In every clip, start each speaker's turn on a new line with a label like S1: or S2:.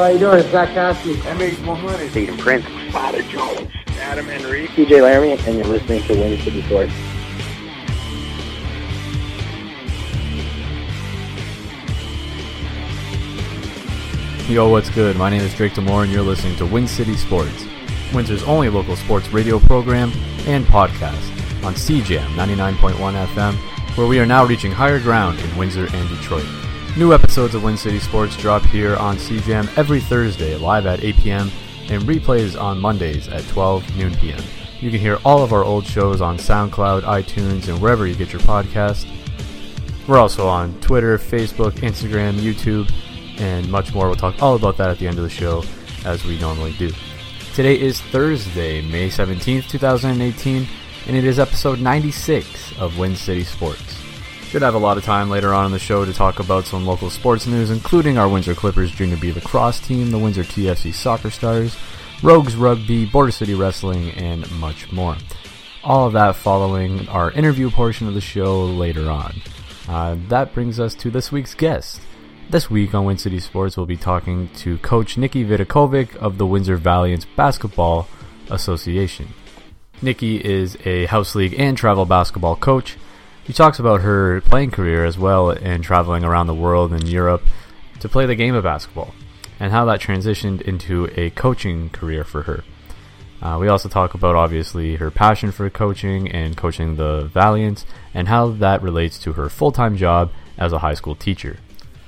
S1: how you doing? It's Zach Cassidy.
S2: MH100.
S3: Stephen Prince.
S4: Father Jones.
S5: Adam Henry.
S6: TJ Laramie, and you're listening to Win City Sports.
S7: Yo, what's good? My name is Drake Demore, and you're listening to Win City Sports, Windsor's only local sports radio program and podcast on CJAM 99.1 FM, where we are now reaching higher ground in Windsor and Detroit. New episodes of Win City Sports drop here on CJAM every Thursday, live at 8 p.m., and replays on Mondays at 12 noon p.m. You can hear all of our old shows on SoundCloud, iTunes, and wherever you get your podcast. We're also on Twitter, Facebook, Instagram, YouTube, and much more. We'll talk all about that at the end of the show, as we normally do. Today is Thursday, May 17th, 2018, and it is episode 96 of Win City Sports. Should have a lot of time later on in the show to talk about some local sports news, including our Windsor Clippers Junior B lacrosse team, the Windsor TFC Soccer Stars, Rogues Rugby, Border City Wrestling, and much more. All of that following our interview portion of the show later on. Uh, that brings us to this week's guest. This week on Win City Sports, we'll be talking to Coach Nikki Vidakovic of the Windsor Valiants Basketball Association. Nikki is a house league and travel basketball coach. She talks about her playing career as well and traveling around the world and Europe to play the game of basketball and how that transitioned into a coaching career for her. Uh, we also talk about obviously her passion for coaching and coaching the Valiants and how that relates to her full time job as a high school teacher.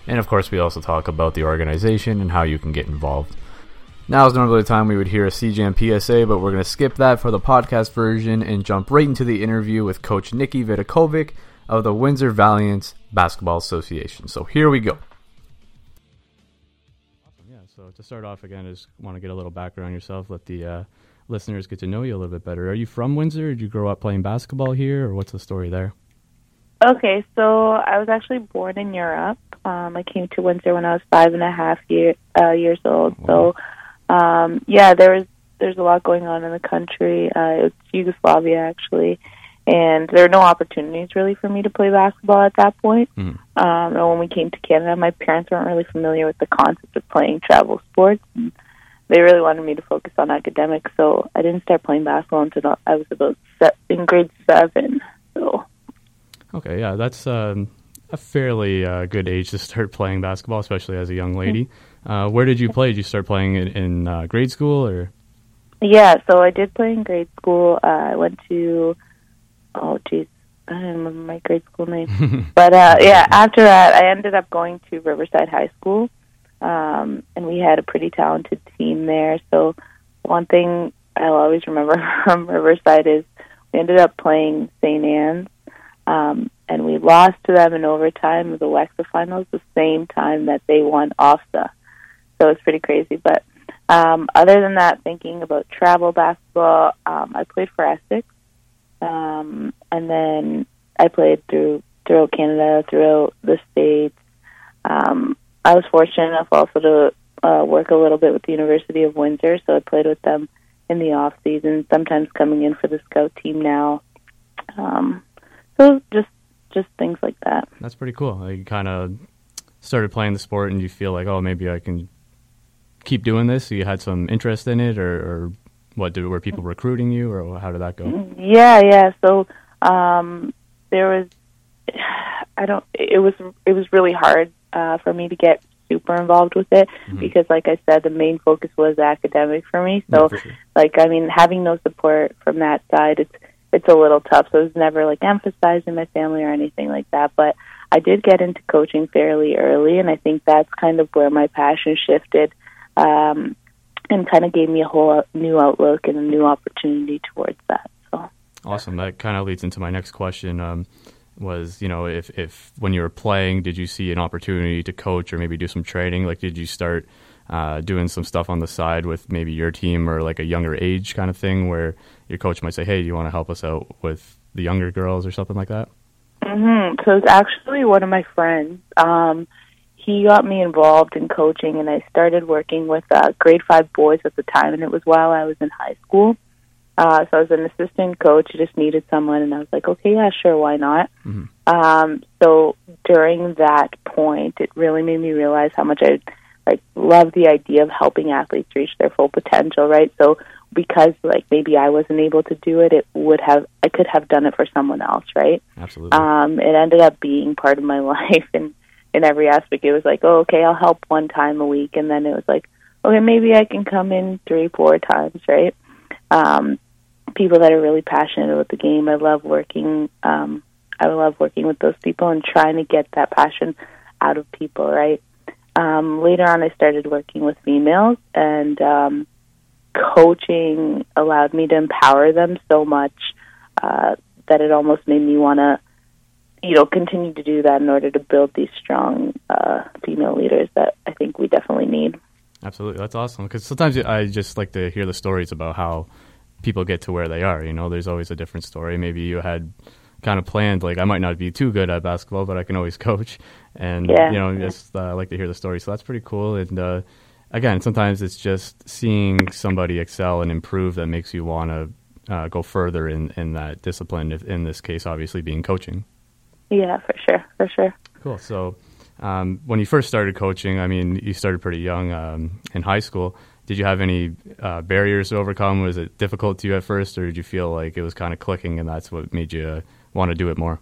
S7: And of course, we also talk about the organization and how you can get involved. Now is normally the time we would hear a CJAM PSA, but we're going to skip that for the podcast version and jump right into the interview with Coach Nikki Vidakovic of the Windsor Valiants Basketball Association. So here we go. Awesome, yeah. So to start off again, I just want to get a little background on yourself, let the uh, listeners get to know you a little bit better. Are you from Windsor? Did you grow up playing basketball here, or what's the story there?
S8: Okay, so I was actually born in Europe. Um, I came to Windsor when I was five and a half year, uh, years old.
S7: Wow.
S8: So, um, yeah, there was there's a lot going on in the country. Uh, it's Yugoslavia actually, and there were no opportunities really for me to play basketball at that point.
S7: Mhm.
S8: Um, and when we came to Canada, my parents weren't really familiar with the concept of playing travel sports. And they really wanted me to focus on academics, so I didn't start playing basketball until I was about se- in grade seven. So.
S7: Okay, yeah, that's um, a fairly uh, good age to start playing basketball, especially as a young lady. Uh, where did you play? Did you start playing in, in uh, grade school, or
S8: Yeah, so I did play in grade school. Uh, I went to, oh geez, I don't remember my grade school name. but uh, yeah, after that, I ended up going to Riverside High School, um, and we had a pretty talented team there. So one thing I'll always remember from Riverside is we ended up playing St. Anne's, um, and we lost to them in overtime the WEXA finals the same time that they won OFSAA. So it's pretty crazy, but um, other than that, thinking about travel basketball, um, I played for Essex, um, and then I played through throughout Canada, throughout the states. Um, I was fortunate enough also to uh, work a little bit with the University of Windsor, so I played with them in the off season. Sometimes coming in for the scout team now. Um, so just just things like that.
S7: that's pretty cool. You kind of started playing the sport, and you feel like, oh, maybe I can keep doing this. You had some interest in it, or, or what? Did, were people recruiting you, or how did that go?
S8: Yeah, yeah. So um, there was, I don't. It was it was really hard uh, for me to get super involved with it
S7: Mhm.
S8: because, like I said, the main focus was academic for me.
S7: Yeah,
S8: So,
S7: for sure.
S8: like, I mean, having no support from that side, it's it's a little tough. So it was never like emphasized in my family or anything like that. But I did get into coaching fairly early, and I think that's kind of where my passion shifted. Um, and kind of gave me a whole new outlook and a new opportunity towards that. So,
S7: Awesome. That kind of leads into my next question. Um, was you know if if when you were playing, did you see an opportunity to coach or maybe do some training? Like, did you start uh, doing some stuff on the side with maybe your team or like a younger age kind of thing, where your coach might say, "Hey, do you want to help us out with the younger girls or something like that?"
S8: hmm so it's actually one of my friends. Um, he got me involved in coaching, and I started working with uh, grade five boys at the time, and it was while I was in high school. Uh, so I was an assistant coach. I just needed someone, and I was like, okay, yeah, sure, why not?
S7: Mhm.
S8: Um, so during that point, it really made me realize how much I like love the idea of helping athletes reach their full potential, right? So because like maybe I wasn't able to do it, it would have I could have done it for someone else, right?
S9: Absolutely.
S8: Um, it ended up being part of my life in in every aspect. It was like, oh, okay, I'll help one time a week, and then it was like, okay, maybe I can come in three, four times, right? Um, people that are really passionate about the game. I love working. Um, I love working with those people and trying to get that passion out of people, right? Um, later on, I started working with females, and um, coaching allowed me to empower them so much uh, that it almost made me want to, you know, continue to do that in order to build these strong uh, female leaders that I think we definitely need.
S9: Absolutely, that's awesome. Because sometimes I just like to hear the stories about how people get to where they are. You know, there's always a different story. Maybe you had kind of planned like I might not be too good at basketball, but I can always coach, and
S8: yeah.
S9: you know, just uh, like to hear the story. So that's pretty cool. And uh, again, sometimes it's just seeing somebody excel and improve that makes you want to uh, go further in in that discipline. In this case, obviously being coaching.
S8: Yeah, for sure, for sure.
S9: Cool. So. Um, when you first started coaching, I mean, you started pretty young um, in high school. Did you have any uh, barriers to overcome? Was it difficult to you at first, or did you feel like it was kind of clicking and that's what made you uh, want to do it more?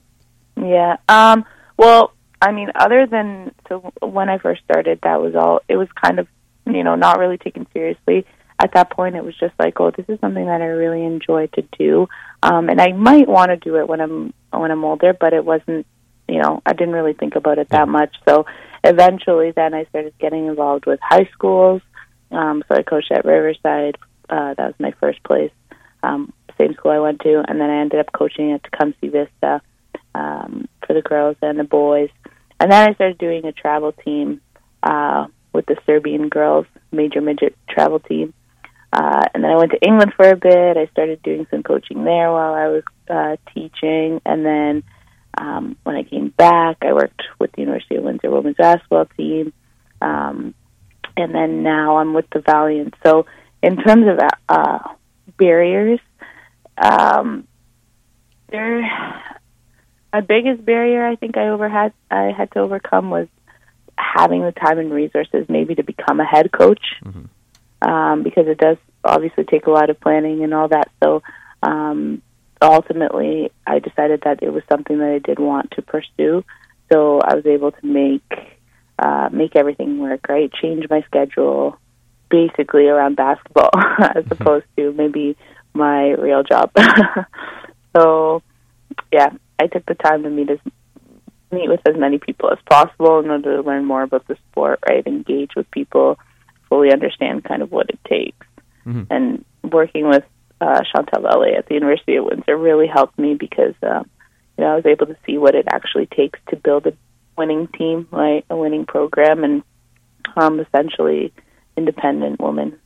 S8: Yeah. Um, well, I mean, other than so when I first started, that was all. It was kind of you know not really taken seriously. At that point, it was just like, oh, this is something that I really enjoy to do, um, and I might want to do it when I'm when I'm older, but it wasn't you know, I didn't really think about it that much. So eventually, then I started getting involved with high schools. Um, so I coached at Riverside. Uh, that was my first place, um, same school I went to, and then I ended up coaching at Tecumseh Vista um, for the girls and the boys. And then I started doing a travel team uh, with the Serbian girls, major midget travel team. Uh, and then I went to England for a bit. I started doing some coaching there while I was uh, teaching, and then um, when I came back, I worked with the University of Windsor women's basketball team, um, and then now I'm with the Valiant. So, in terms of uh, barriers, um, there, my biggest barrier I think I over had I had to overcome was having the time and resources maybe to become a head coach, mm-hmm. Um, because it does obviously take a lot of planning and all that. So. Um, ultimately, I decided that it was something that I did want to pursue. So I was able to make uh, make everything work. Right, change my schedule basically around basketball as mm-hmm. opposed to maybe my real job. so, yeah, I took the time to meet as meet with as many people as possible in order to learn more about the sport. Right, engage with people, fully understand kind of what it takes, mm-hmm. and working with uh, Chantal Vallée at the University of Windsor really helped me because um, you know I was able to see what it actually takes to build a winning team, right, a winning program, and um, essentially independent woman.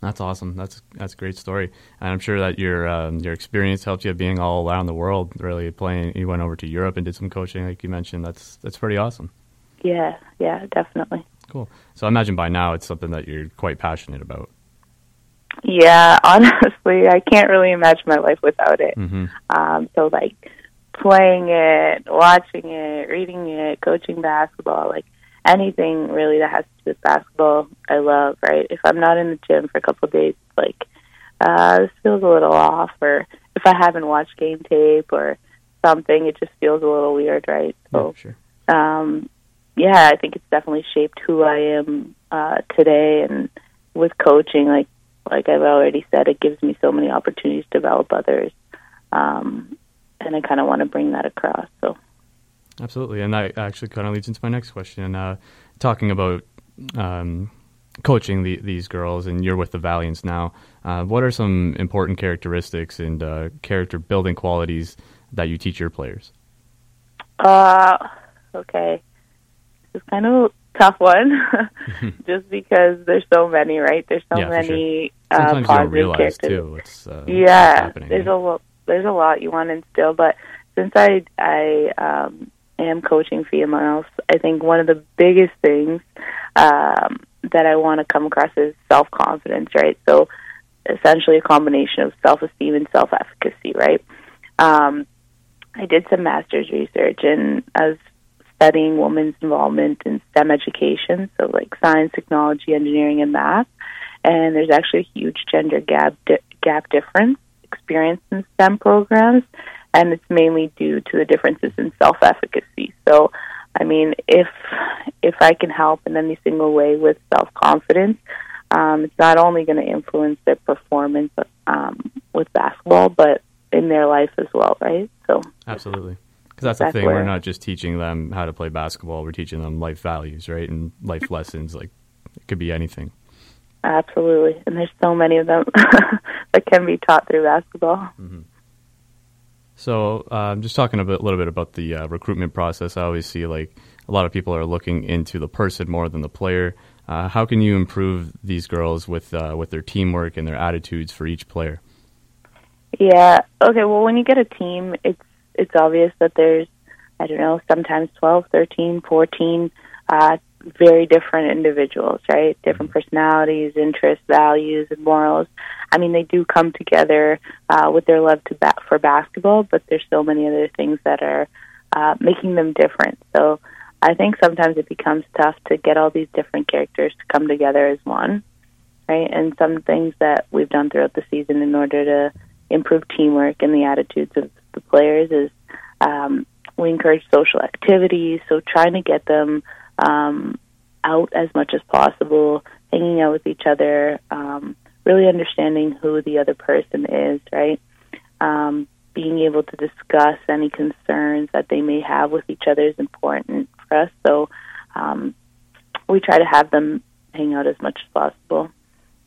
S9: That's awesome. That's that's a great story, and I'm sure that your um, your experience helped you being all around the world. Really playing, you went over to Europe and did some coaching, like you mentioned. That's that's pretty awesome.
S8: Yeah, yeah, definitely.
S9: Cool. So I imagine by now it's something that you're quite passionate about.
S8: Yeah, honestly, I can't really imagine my life without it. Mm-hmm. Um, so like playing it, watching it, reading it, coaching basketball, like anything really that has to do with basketball, I love. Right? If I'm not in the gym for a couple of days, like uh, this feels a little off, or if I haven't watched game tape or something, it just feels a little weird, right?
S9: So, yeah, sure.
S8: um, yeah, I think it's definitely shaped who I am uh, today, and with coaching, like like I've already said, it gives me so many opportunities to develop others, um, and I kind of want to bring that across. So,
S9: absolutely, and that actually kind of leads into my next question. Uh, talking about um, coaching the, these girls, and you're with the Valiants now. Uh, what are some important characteristics and uh, character building qualities that you teach your players?
S8: Uh, okay, is kind of a tough one, just because there's so many, right? There's so
S9: yeah,
S8: many
S9: sure. uh,
S8: positive characters.
S9: Too, uh,
S8: yeah, there's a lot. There's a lot you want to instill, but since I I um, am coaching females, I think one of the biggest things um, that I want to come across is self confidence, right? So essentially a combination of self esteem and self efficacy, right? Um, I did some master's research and I was studying women's involvement in STEM education, so like science, technology, engineering, and math. And there's actually a huge gender gap di- gap difference experienced in STEM programs, and it's mainly due to the differences in self efficacy. So, I mean, if if I can help in any single way with self confidence, um, it's not only going to influence their performance um, with basketball, but in their life as well, right? So
S9: absolutely. Because that's, the thing. We're not just teaching them how to play basketball. We're teaching them life values, right, and life lessons. Like it could be anything.
S8: Absolutely, and there's so many of them that can be taught through basketball.
S9: Mm-hmm. So, um, just talking a bit, little bit about the uh, recruitment process. I always see like a lot of people are looking into the person more than the player. Uh, how can you improve these girls with uh, with their teamwork and their attitudes for each player?
S8: Yeah. Okay. Well, when you get a team, it's it's obvious that there's I don't know sometimes 12, 13, 14 uh, very different individuals, right? Different mm-hmm. personalities, interests, values, and morals. I mean, they do come together uh, with their love to bat for basketball, but there's so many other things that are uh, making them different. So I think sometimes it becomes tough to get all these different characters to come together as one, right? And some things that we've done throughout the season in order to improve teamwork and the attitudes of the players is um, we encourage social activities, so trying to get them um, out as much as possible, hanging out with each other, um, really understanding who the other person is, right? Um, being able to discuss any concerns that they may have with each other is important for us. So um, we try to have them hang out as much as possible.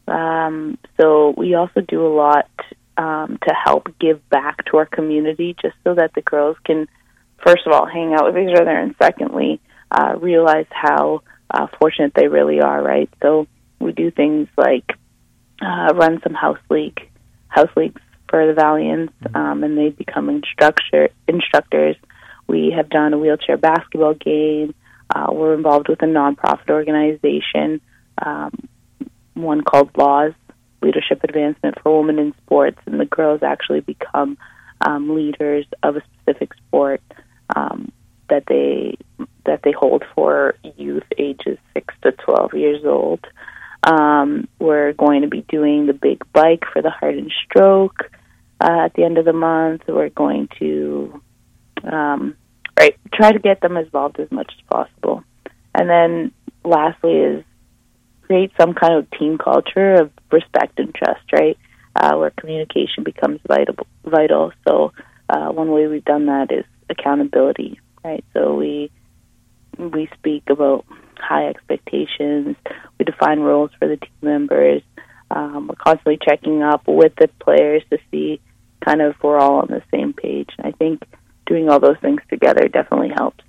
S8: Um, so we also do a lot um, to help give back to our community, just so that the girls can, first of all, hang out with each other, and secondly, uh, realize how uh, fortunate they really are. Right. So we do things like uh, run some house league house leagues for the Valiants, mm-hmm. um, and they become instructor instructors. We have done a wheelchair basketball game. Uh, we're involved with a nonprofit organization, um, one called Laws Leadership Advancement for Women in Sports, and the girls actually become um, leaders of a specific sport um, that they that they hold for youth ages six to twelve years old. Um, we're going to be doing the big bike for the heart and stroke uh, at the end of the month. We're going to um, right try to get them involved as much as possible, and then lastly is create some kind of team culture of respect and trust, right? Uh, where communication becomes vital. Vital. So uh, one way we've done that is accountability, right? So we we speak about high expectations. We define roles for the team members. Um, we're constantly checking up with the players to see kind of we're all on the same page. And I think doing all those things together definitely helps.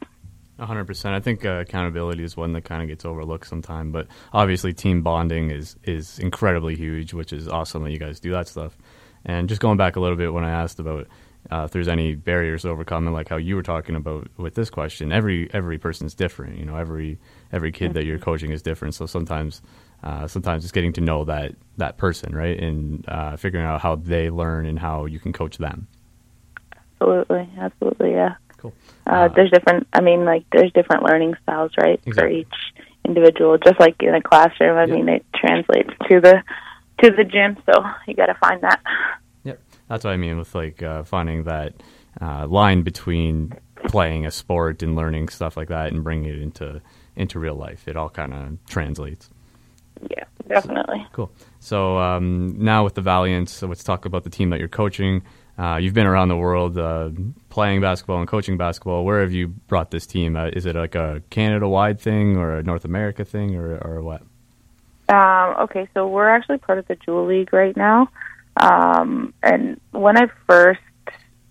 S9: 100%. I think uh, accountability is one that kind of gets overlooked sometimes, but obviously team bonding is is incredibly huge, which is awesome that you guys do that stuff. And just going back a little bit when I asked about uh, if there's any barriers to overcome, and like how you were talking about with this question, every every person's different. You know, every every kid that you're coaching is different. So sometimes uh, sometimes it's getting to know that that person, right, and uh, figuring out how they learn and how you can coach them.
S8: Absolutely, absolutely, yeah. Cool. Uh, uh, there's different. I mean, like there's different learning styles, right, exactly. for each individual. Just like in a classroom, I yep. mean, it translates to the to the gym. So you got to find that.
S9: Yep, that's what I mean with like uh, finding that uh, line between playing a sport and learning stuff like that and bringing it into into real life. It all kind of translates.
S8: Yeah, definitely.
S9: So, cool. So um, now with the Valiants, so let's talk about the team that you're coaching. Uh, you've been around the world uh, playing basketball and coaching basketball. Where have you brought this team? Uh, is it like a Canada-wide thing or a North America thing or, or what?
S8: Um, okay, so we're actually part of the JUEL League right now. Um, and when I first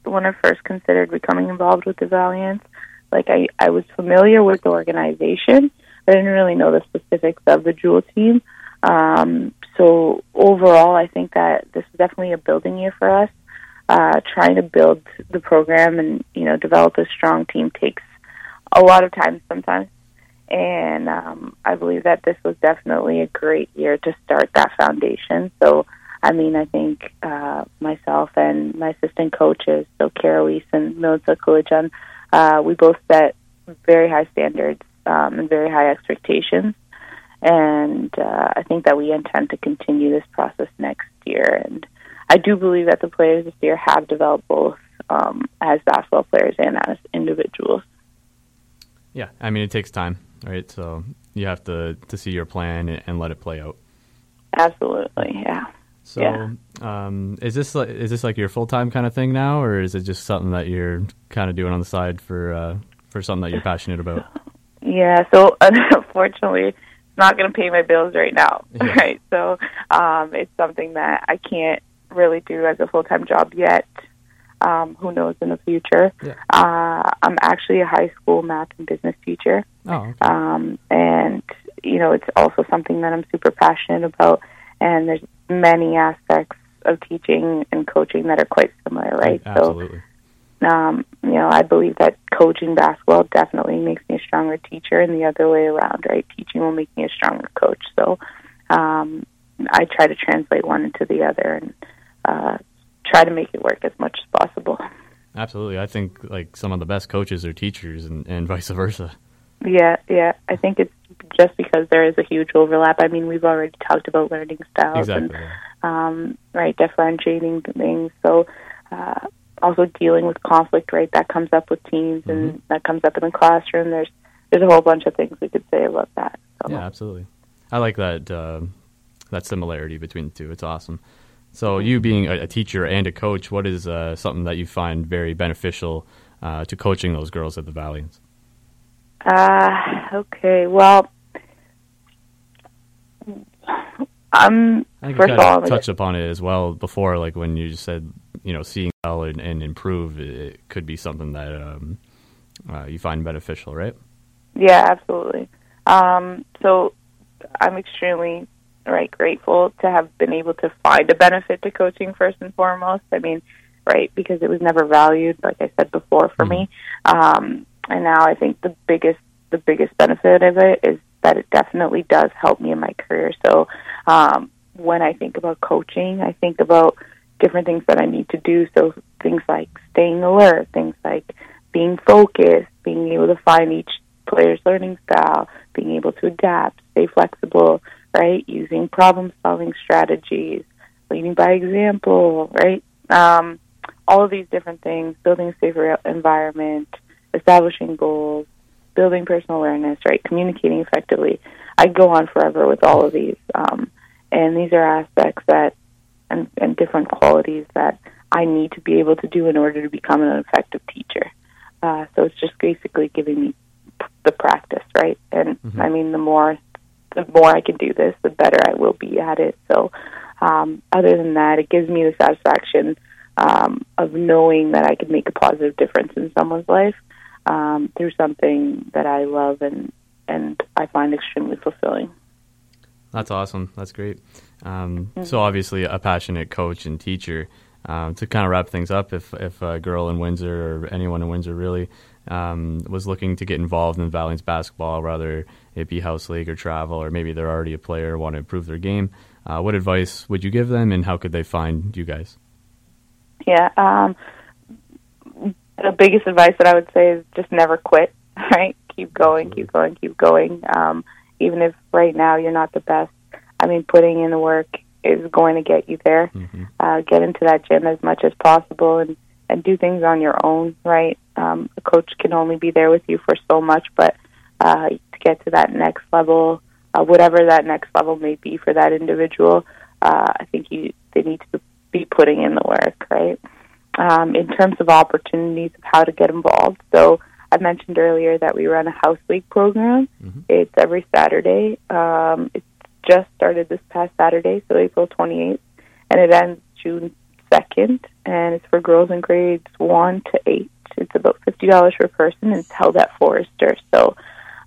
S8: when I first considered becoming involved with the Valiants, like I, I was familiar with the organization. I didn't really know the specifics of the JUEL team. Um, so overall, I think that this is definitely a building year for us uh, trying to build the program and you know develop a strong team takes a lot of time sometimes. And um, I believe that this was definitely a great year to start that foundation. So, I mean, I think uh, myself and my assistant coaches, so Weiss and Melissa Kulijan, uh, we both set very high standards um, and very high expectations. And uh, I think that we intend to continue this process next year. And I do believe that the players this year have developed both um, as basketball players and as individuals.
S9: Yeah, I mean it takes time, right? So you have to to see your plan and, let it play out.
S8: Absolutely, yeah.
S9: So,
S8: Yeah.
S9: um, is this like, is this like your full time kind of thing now, or is it just something that you're kind of doing on the side for uh, for something that you're passionate about?
S8: Yeah, so unfortunately, it's not going to pay my bills right now,
S9: Yeah.
S8: right? So um, it's something that I can't really do as a full time job yet. Um, who knows in the future?
S9: Yeah.
S8: Uh, I'm actually a high school math and business teacher,
S9: Oh, okay.
S8: um, and you know it's also something that I'm super passionate about. And there's many aspects of teaching and coaching that are quite similar, right? So
S9: absolutely.
S8: um, you know, I believe that coaching basketball definitely makes me a stronger teacher, and the other way around, right? Teaching will make me a stronger coach. So, um, I try to translate one into the other and try to make it work as much as possible.
S9: Absolutely. I think like some of the best coaches are teachers, and, and vice versa.
S8: Yeah, yeah. I think it's just because there is a huge overlap. I mean, we've already talked about learning styles
S9: Exactly.
S8: and um, right differentiating things. So uh, also dealing with conflict, right? That comes up with teams and that comes up in the classroom. There's there's a whole bunch of things we could say about that. So,
S9: Yeah, absolutely. I like that uh, that similarity between the two. It's awesome. So, you being a, teacher and a coach, what is uh, something that you find very beneficial uh, to coaching those girls at the Valiants?
S8: Uh, okay. Well, I'm
S9: I
S8: first of all,
S9: touched upon it as well before, like when you said, you know, seeing well and, and improve, it could be something that um, uh, you find beneficial, right?
S8: Yeah, absolutely. Um, so I'm extremely right grateful to have been able to find a benefit to coaching first and foremost. I mean, right because it was never valued, like I said before, for me. Um, and now I think the biggest the biggest benefit of it is that it definitely does help me in my career. So um, when I think about coaching, I think about different things that I need to do. So things like staying alert, things like being focused, being able to find each player's learning style, being able to adapt, stay flexible, right? Using problem solving strategies, leading by example, right? Um, all of these different things, building a safer environment, establishing goals, building personal awareness, right? Communicating effectively. I go on forever with all of these. Um, and these are aspects that and, and different qualities that I need to be able to do in order to become an effective teacher. Uh, so it's just basically giving me the practice, right? And I mean, the more the more I can do this, the better I will be at it. So, um, other than that, it gives me the satisfaction um, of knowing that I can make a positive difference in someone's life um, through something that I love and and I find extremely fulfilling.
S9: That's awesome. That's great. Um, So obviously a passionate coach and teacher. Um, to kind of wrap things up, if if a girl in Windsor or anyone in Windsor really um, was looking to get involved in Valiant's basketball, whether it be house league or travel, or maybe they're already a player want to improve their game, uh, what advice would you give them, and how could they find you guys?
S8: Yeah. Um, the biggest advice that I would say is just never quit. Right? Keep going, keep going, keep going. Um, even if right now you're not the best, I mean, putting in the work is going to get you there.
S9: Mhm.
S8: Uh, get into that gym as much as possible and and do things on your own. Right? Um, a coach can only be there with you for so much, but uh, get to that next level, uh, whatever that next level may be for that individual, uh, I think you they need to be putting in the work. Right? um, in terms of opportunities of how to get involved. So I mentioned earlier that we run a house league program.
S9: Mhm.
S8: It's every Saturday. Um, it's just started this past Saturday, so April 28th, and it ends June 2nd. And it's for girls in grades one to eight. It's about fifty dollars per person, and it's held at Forrester. So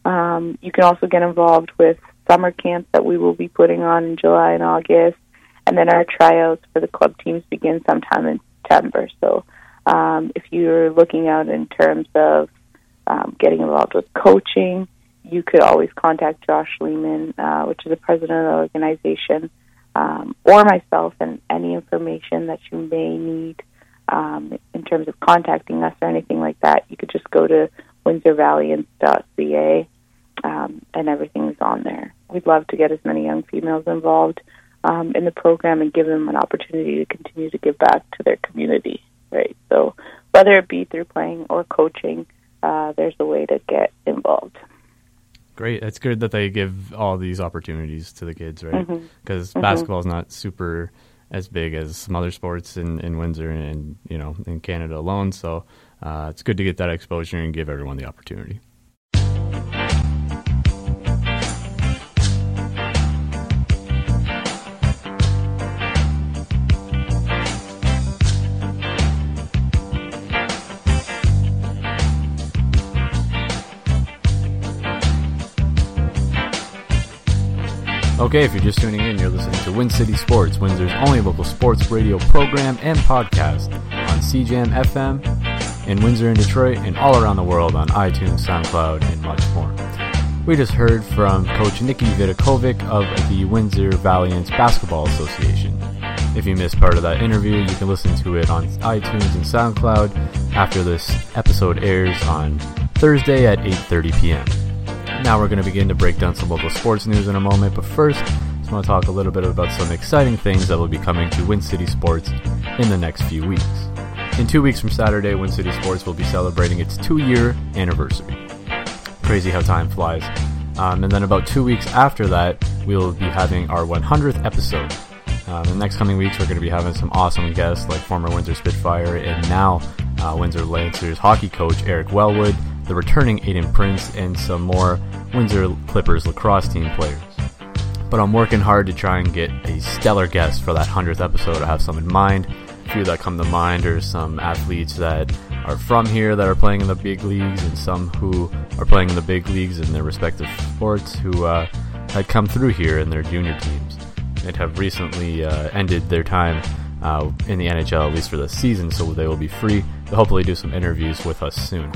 S8: um, you can also get involved with summer camps that we will be putting on in July and August, and then our tryouts for the club teams begin sometime in September. So um, if you're looking out in terms of um, getting involved with coaching, you could always contact Josh Lehman, uh, which is the president of the organization, um, or myself, and any information that you may need um, in terms of contacting us or anything like that. You could just go to windsorvaliants.ca, um, and everything's on there. We'd love to get as many young females involved um, in the program and give them an opportunity to continue to give back to their community. Right. So whether it be through playing or coaching, uh, there's a way to get involved.
S7: Great. It's good that they give all these opportunities to the kids, right? Because mm-hmm. basketball is not super as big as some other sports in, in Windsor and you know in Canada alone. So uh, it's good to get that exposure and give everyone the opportunity. Okay, if you're just tuning in, you're listening to Win City Sports, Windsor's only local sports radio program and podcast on CJAM FM in Windsor and Detroit and all around the world on iTunes, SoundCloud, and much more. We just heard from Coach Nikki Vidakovic of the Windsor Valiants Basketball Association. If you missed part of that interview, you can listen to it on iTunes and SoundCloud after this episode airs on Thursday at 8:30 p.m. Now we're going to begin to break down some local sports news in a moment, but first, I just want to talk a little bit about some exciting things that will be coming to Win City Sports in the next few weeks. In two weeks from Saturday, Win City Sports will be celebrating its two year anniversary. Crazy how time flies. Um, and then about two weeks after that, we'll be having our 100th episode. Um, in the next coming weeks, we're going to be having some awesome guests like former Windsor Spitfire and now uh, Windsor Lancers hockey coach Eric Wellwood, the returning Aiden Prince, and some more Windsor Clippers lacrosse team players. But I'm working hard to try and get a stellar guest for that 100th episode. I have some in mind. A few that come to mind are some athletes that are from here that are playing in the big leagues, and some who are playing in the big leagues in their respective sports who uh, had come through here in their junior teams and have recently uh, ended their time uh, in the NHL, at least for the season, so they will be free to hopefully do some interviews with us soon.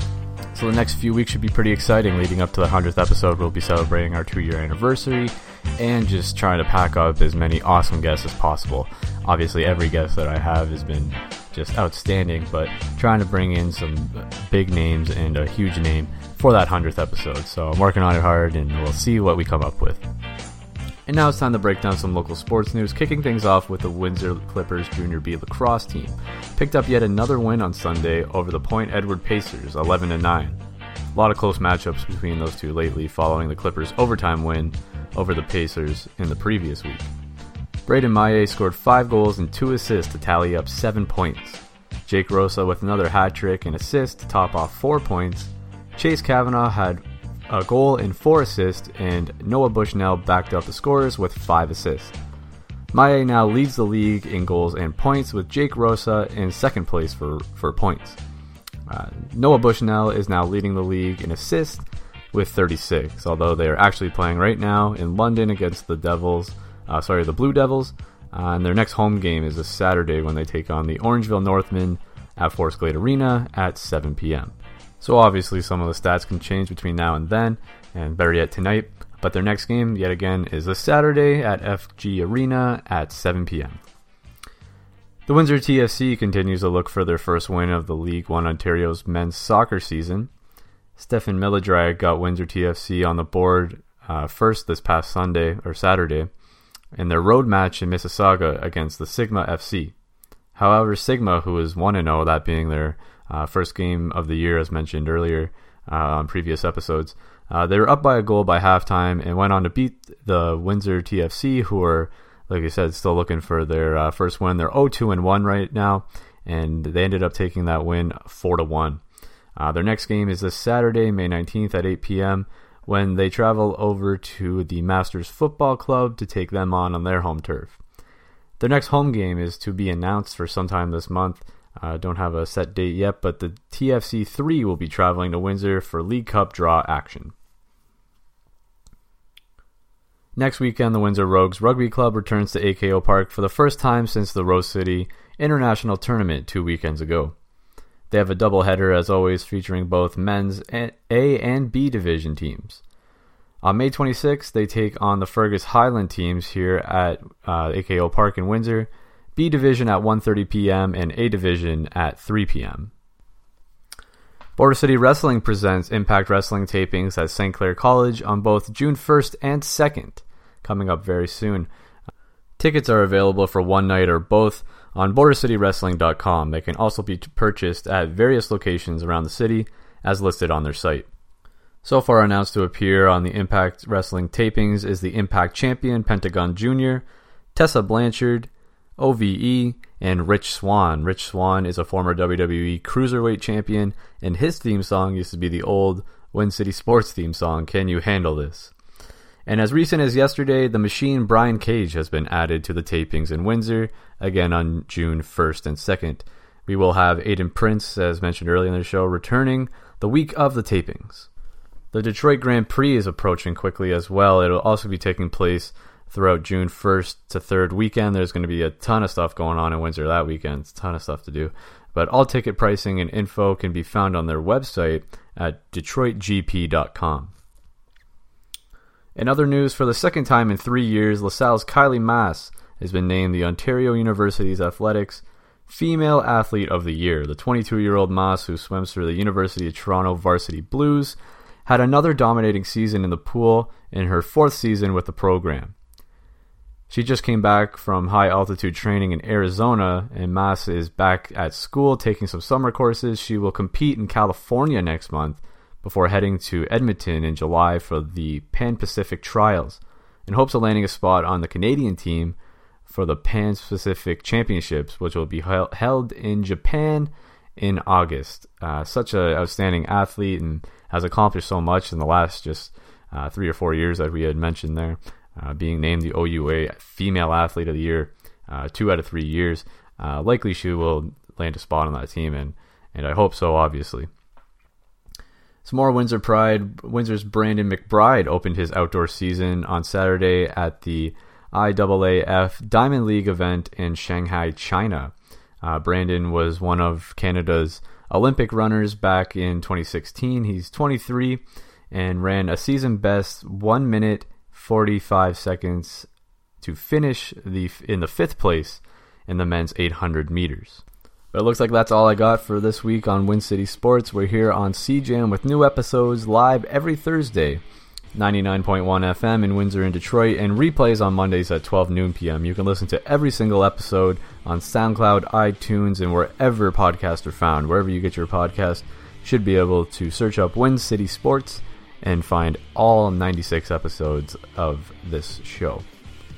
S7: So the next few weeks should be pretty exciting. Leading up to the 100th episode, we'll be celebrating our two year anniversary and just trying to pack up as many awesome guests as possible. Obviously, every guest that I have has been just outstanding, but trying to bring in some big names and a huge name for that 100th episode. So I'm working on it hard and we'll see what we come up with. And now it's time to break down some local sports news, kicking things off with the Windsor Clippers Junior B lacrosse team. Picked up yet another win on Sunday over the Point Edward Pacers, 11 9. A lot of close matchups between those two lately, following the Clippers' overtime win over the Pacers in the previous week. Braden Maye scored five goals and two assists to tally up seven points. Jake Rosa with another hat trick and assist to top off four points. Chase Kavanaugh had a goal and four assists, and Noah Bushnell backed up the scores with five assists. Maye now leads the league in goals and points, with Jake Rosa in second place for, for points. Uh, Noah Bushnell is now leading the league in assists with 36, although they are actually playing right now in London against the Devils, uh, sorry, the Blue Devils, uh, and their next home game is this Saturday when they take on the Orangeville Northmen at Forest Glade Arena at 7 p.m. So obviously, some of the stats can change between now and then, and better yet, tonight. But their next game, yet again, is this Saturday at FG Arena at 7 p.m. The Windsor TFC continues to look for their first win of the League One Ontario's men's soccer season. Stefan Miladrag got Windsor TFC on the board uh, first this past Sunday or Saturday in their road match in Mississauga against the Sigma FC. However, Sigma, who is 1 0, that being their uh, first game of the year, as mentioned earlier uh, on previous episodes. Uh, they were up by a goal by halftime and went on to beat the Windsor TFC, who are, like I said, still looking for their uh, first win. They're 0-2 and 1 right now, and they ended up taking that win 4 to 1. Uh, their next game is this Saturday, May 19th at 8 p.m. when they travel over to the Masters Football Club to take them on on their home turf. Their next home game is to be announced for sometime this month uh, don't have a set date yet, but the TFC 3 will be traveling to Windsor for League Cup draw action. Next weekend, the Windsor Rogues Rugby Club returns to AKO Park for the first time since the Rose City International Tournament two weekends ago. They have a doubleheader, as always, featuring both men's A and B division teams. On May 26th, they take on the Fergus Highland teams here at uh, AKO Park in Windsor, B Division at 1:30 p.m. and A Division at 3 p.m. Border City Wrestling presents Impact Wrestling tapings at St. Clair College on both June 1st and 2nd, coming up very soon. Tickets are available for one night or both on BorderCityWrestling.com. They can also be purchased at various locations around the city as listed on their site. So far announced to appear on the Impact Wrestling tapings is the Impact Champion Pentagon Jr., Tessa Blanchard, OVE, and Rich Swann. Rich Swann is a former WWE Cruiserweight Champion, and his theme song used to be the old Win City Sports theme song, Can You Handle This? And as recent as yesterday, the machine Brian Cage has been added to the tapings in Windsor, again on June 1st and 2nd. We will have Aiden Prince, as mentioned earlier in the show, returning the week of the tapings. The Detroit Grand Prix is approaching quickly as well. It'll also be taking place throughout June 1st to 3rd weekend. There's going to be a ton of stuff going on in Windsor that weekend. It's a ton of stuff to do. But all ticket pricing and info can be found on their website at detroitgp.com. In other news, for the second time in three years, LaSalle's Kylie Masse has been named the Ontario University's Athletics Female Athlete of the Year. The 22 year old Masse, who swims for the University of Toronto Varsity Blues, had another dominating season in the pool in her fourth season with the program. She just came back from high altitude training in Arizona, and Masse is back at school taking some summer courses. She will compete in California next month before heading to Edmonton in July for the Pan Pacific Trials in hopes of landing a spot on the Canadian team for the Pan Pacific Championships, which will be held in Japan in August. Uh, such an outstanding athlete and has accomplished so much in the last just uh, three or four years that we had mentioned there uh, being named the OUA Female Athlete of the Year uh, two out of three years. Uh, likely she will land a spot on that team, and, and I hope so, obviously. Some more Windsor Pride. Windsor's Brandon McBride opened his outdoor season on Saturday at the IAAF Diamond League event in Shanghai, China. Uh, Brandon was one of Canada's Olympic runners back in 2016. He's 23 and ran a season best 1 minute 45 seconds to finish the in the fifth place in the men's 800 meters. But it looks like that's all I got for this week on Win City Sports. We're here on CJAM with new episodes live every Thursday, 99.1 FM in Windsor and Detroit, and replays on Mondays at 12 noon p.m. You can listen to every single episode on SoundCloud, iTunes, and wherever podcasts are found. Wherever you get your podcast, should be able to search up Win City Sports and find all 96 episodes of this show.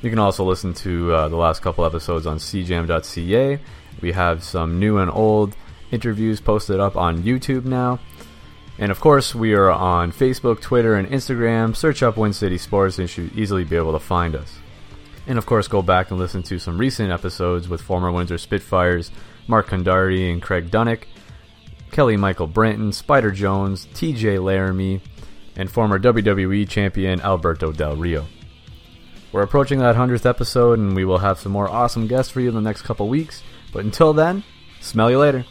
S7: You can also listen to uh, the last couple episodes on cjam.ca. We have some new and old interviews posted up on YouTube now. And of course, we are on Facebook, Twitter, and Instagram. Search up Win City Sports and you should easily be able to find us. And of course, go back and listen to some recent episodes with former Windsor Spitfires, Mark Cundari and Craig Duininck, Kelly Michael Branton, Spider Jones, TJ Laramie, and former WWE champion Alberto Del Rio. We're approaching that 100th episode, and we will have some more awesome guests for you in the next couple weeks. But until then, smell you later.